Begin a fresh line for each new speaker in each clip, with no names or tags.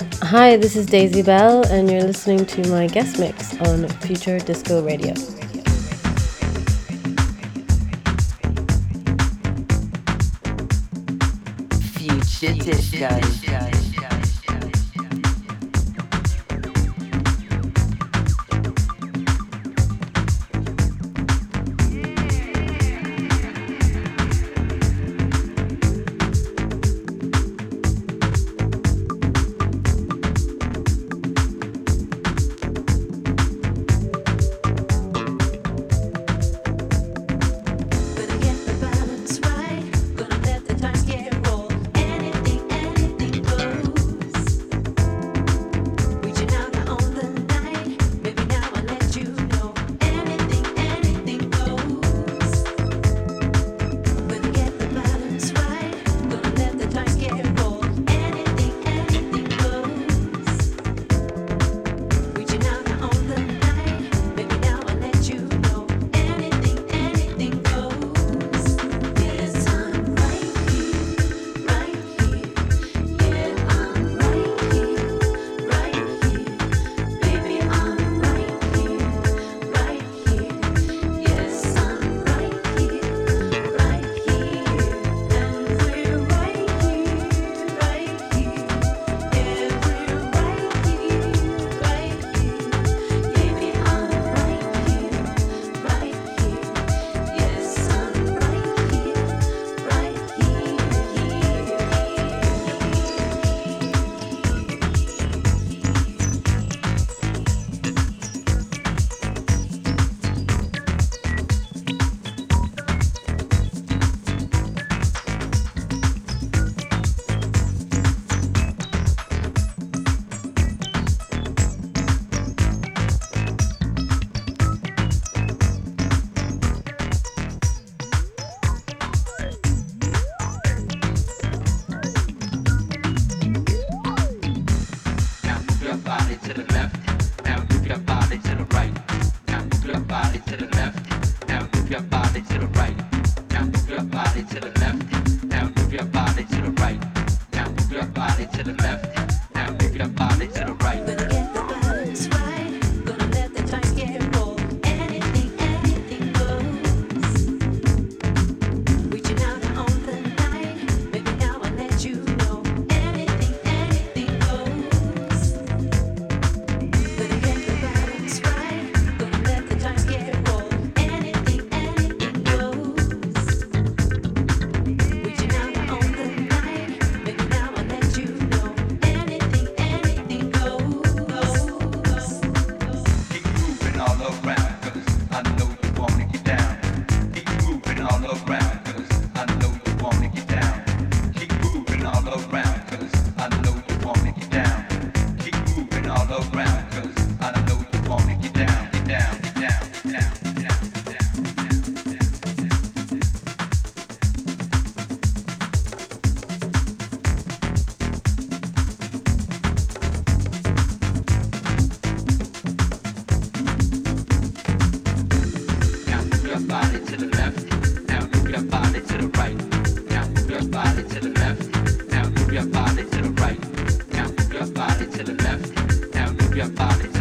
Hi, this is Daisy Bell, and you're listening to my guest mix on Future Disco Radio.
Future Disco. body to the left.
Now move your body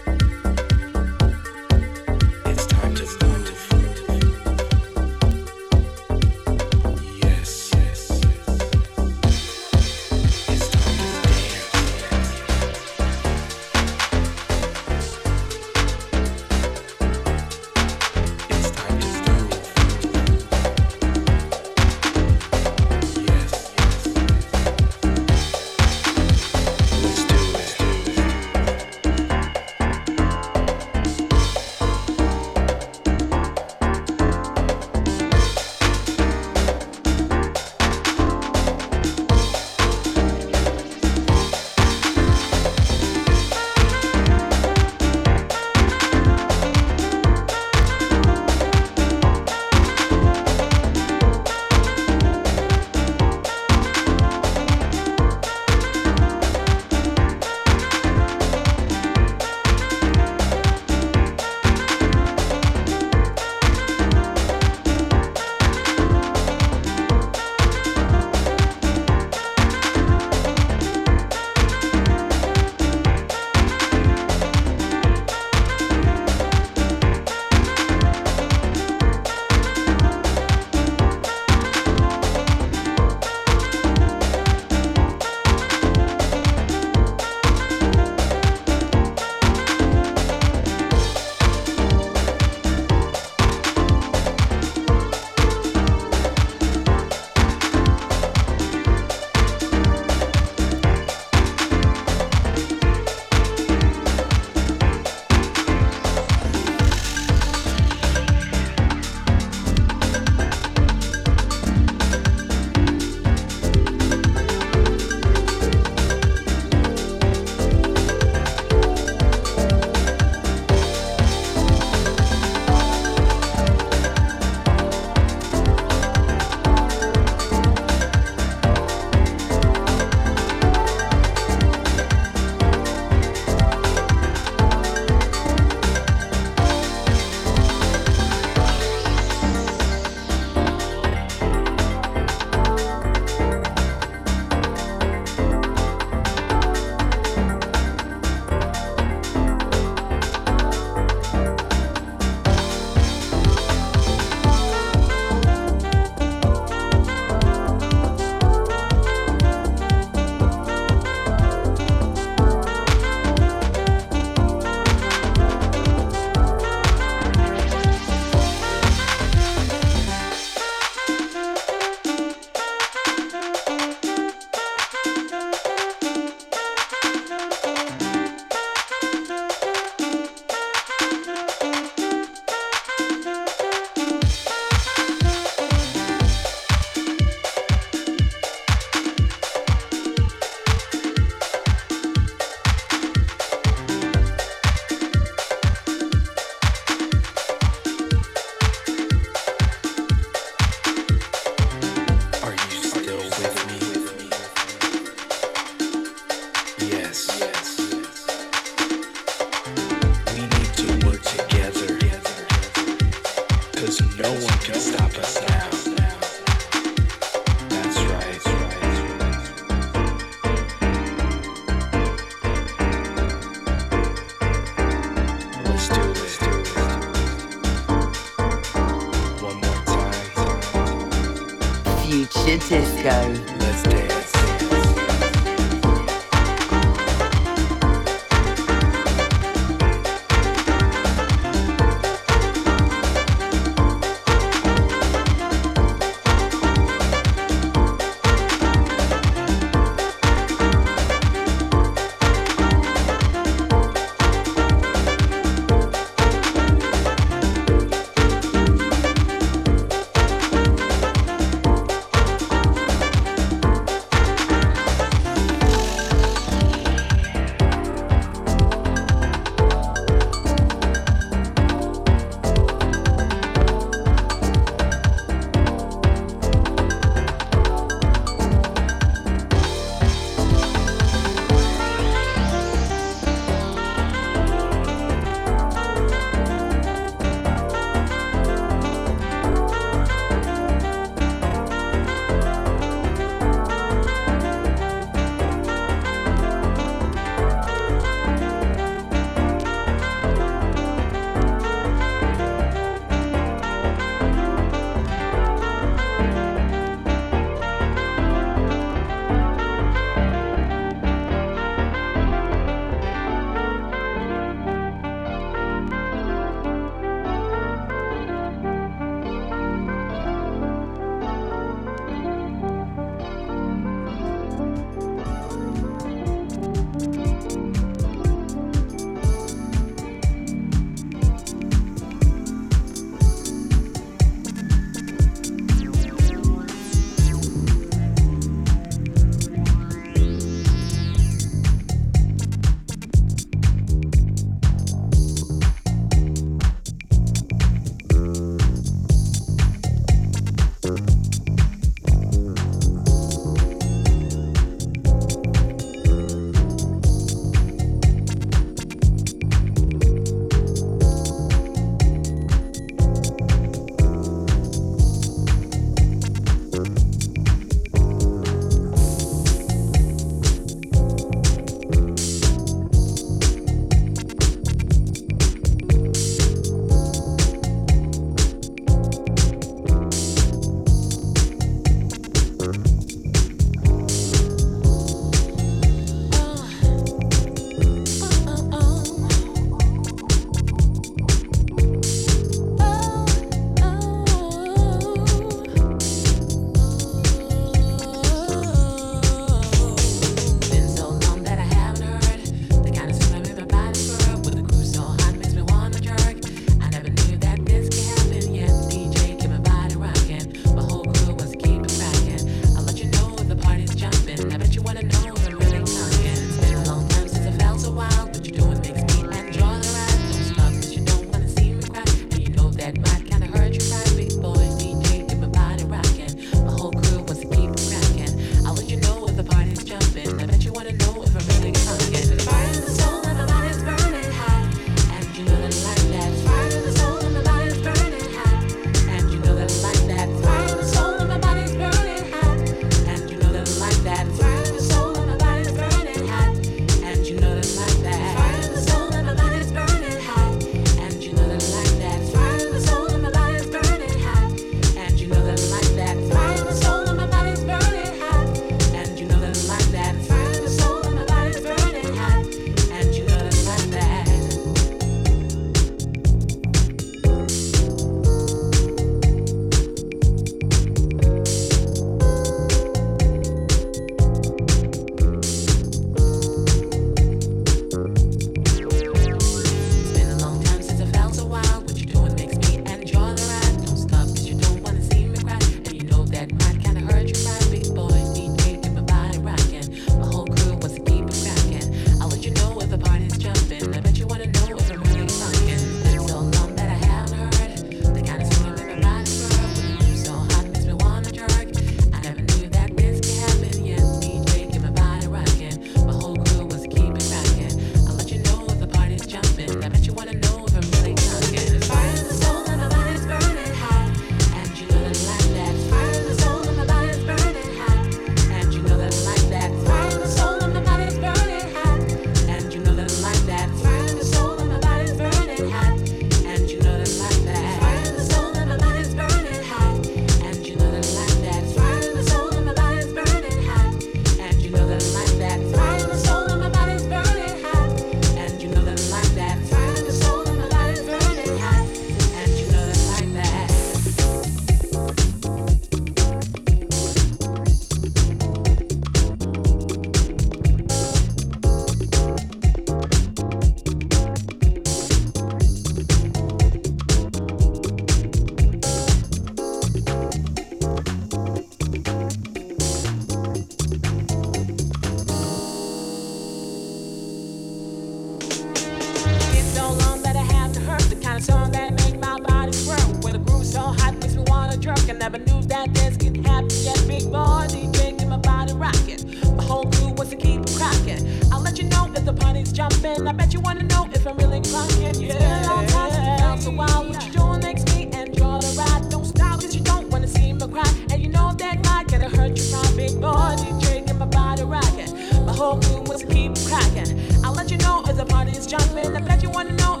I never knew that this could happen. Yet big boy DJ get my body rocking. My whole crew wants to keep cracking. I'll let you know if the party's jumping. I bet you wanna know if I'm really cracking. Yeah. It's been a long time since we found so wild. What you doing next me and draw the ride? Don't stop 'cause you don't wanna see me cry. And you know that I can hurt you from big boy DJ get my body rocking. My whole crew wants to keep cracking. I'll let you know if the party's jumping. I bet you wanna know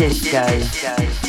Disco.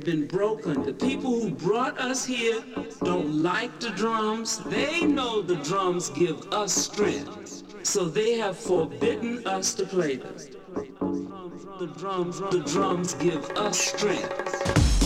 They've been broken. The people who brought us here don't like the drums. They know the drums give us strength. So they have forbidden us to play them. The drums, the drums give us strength.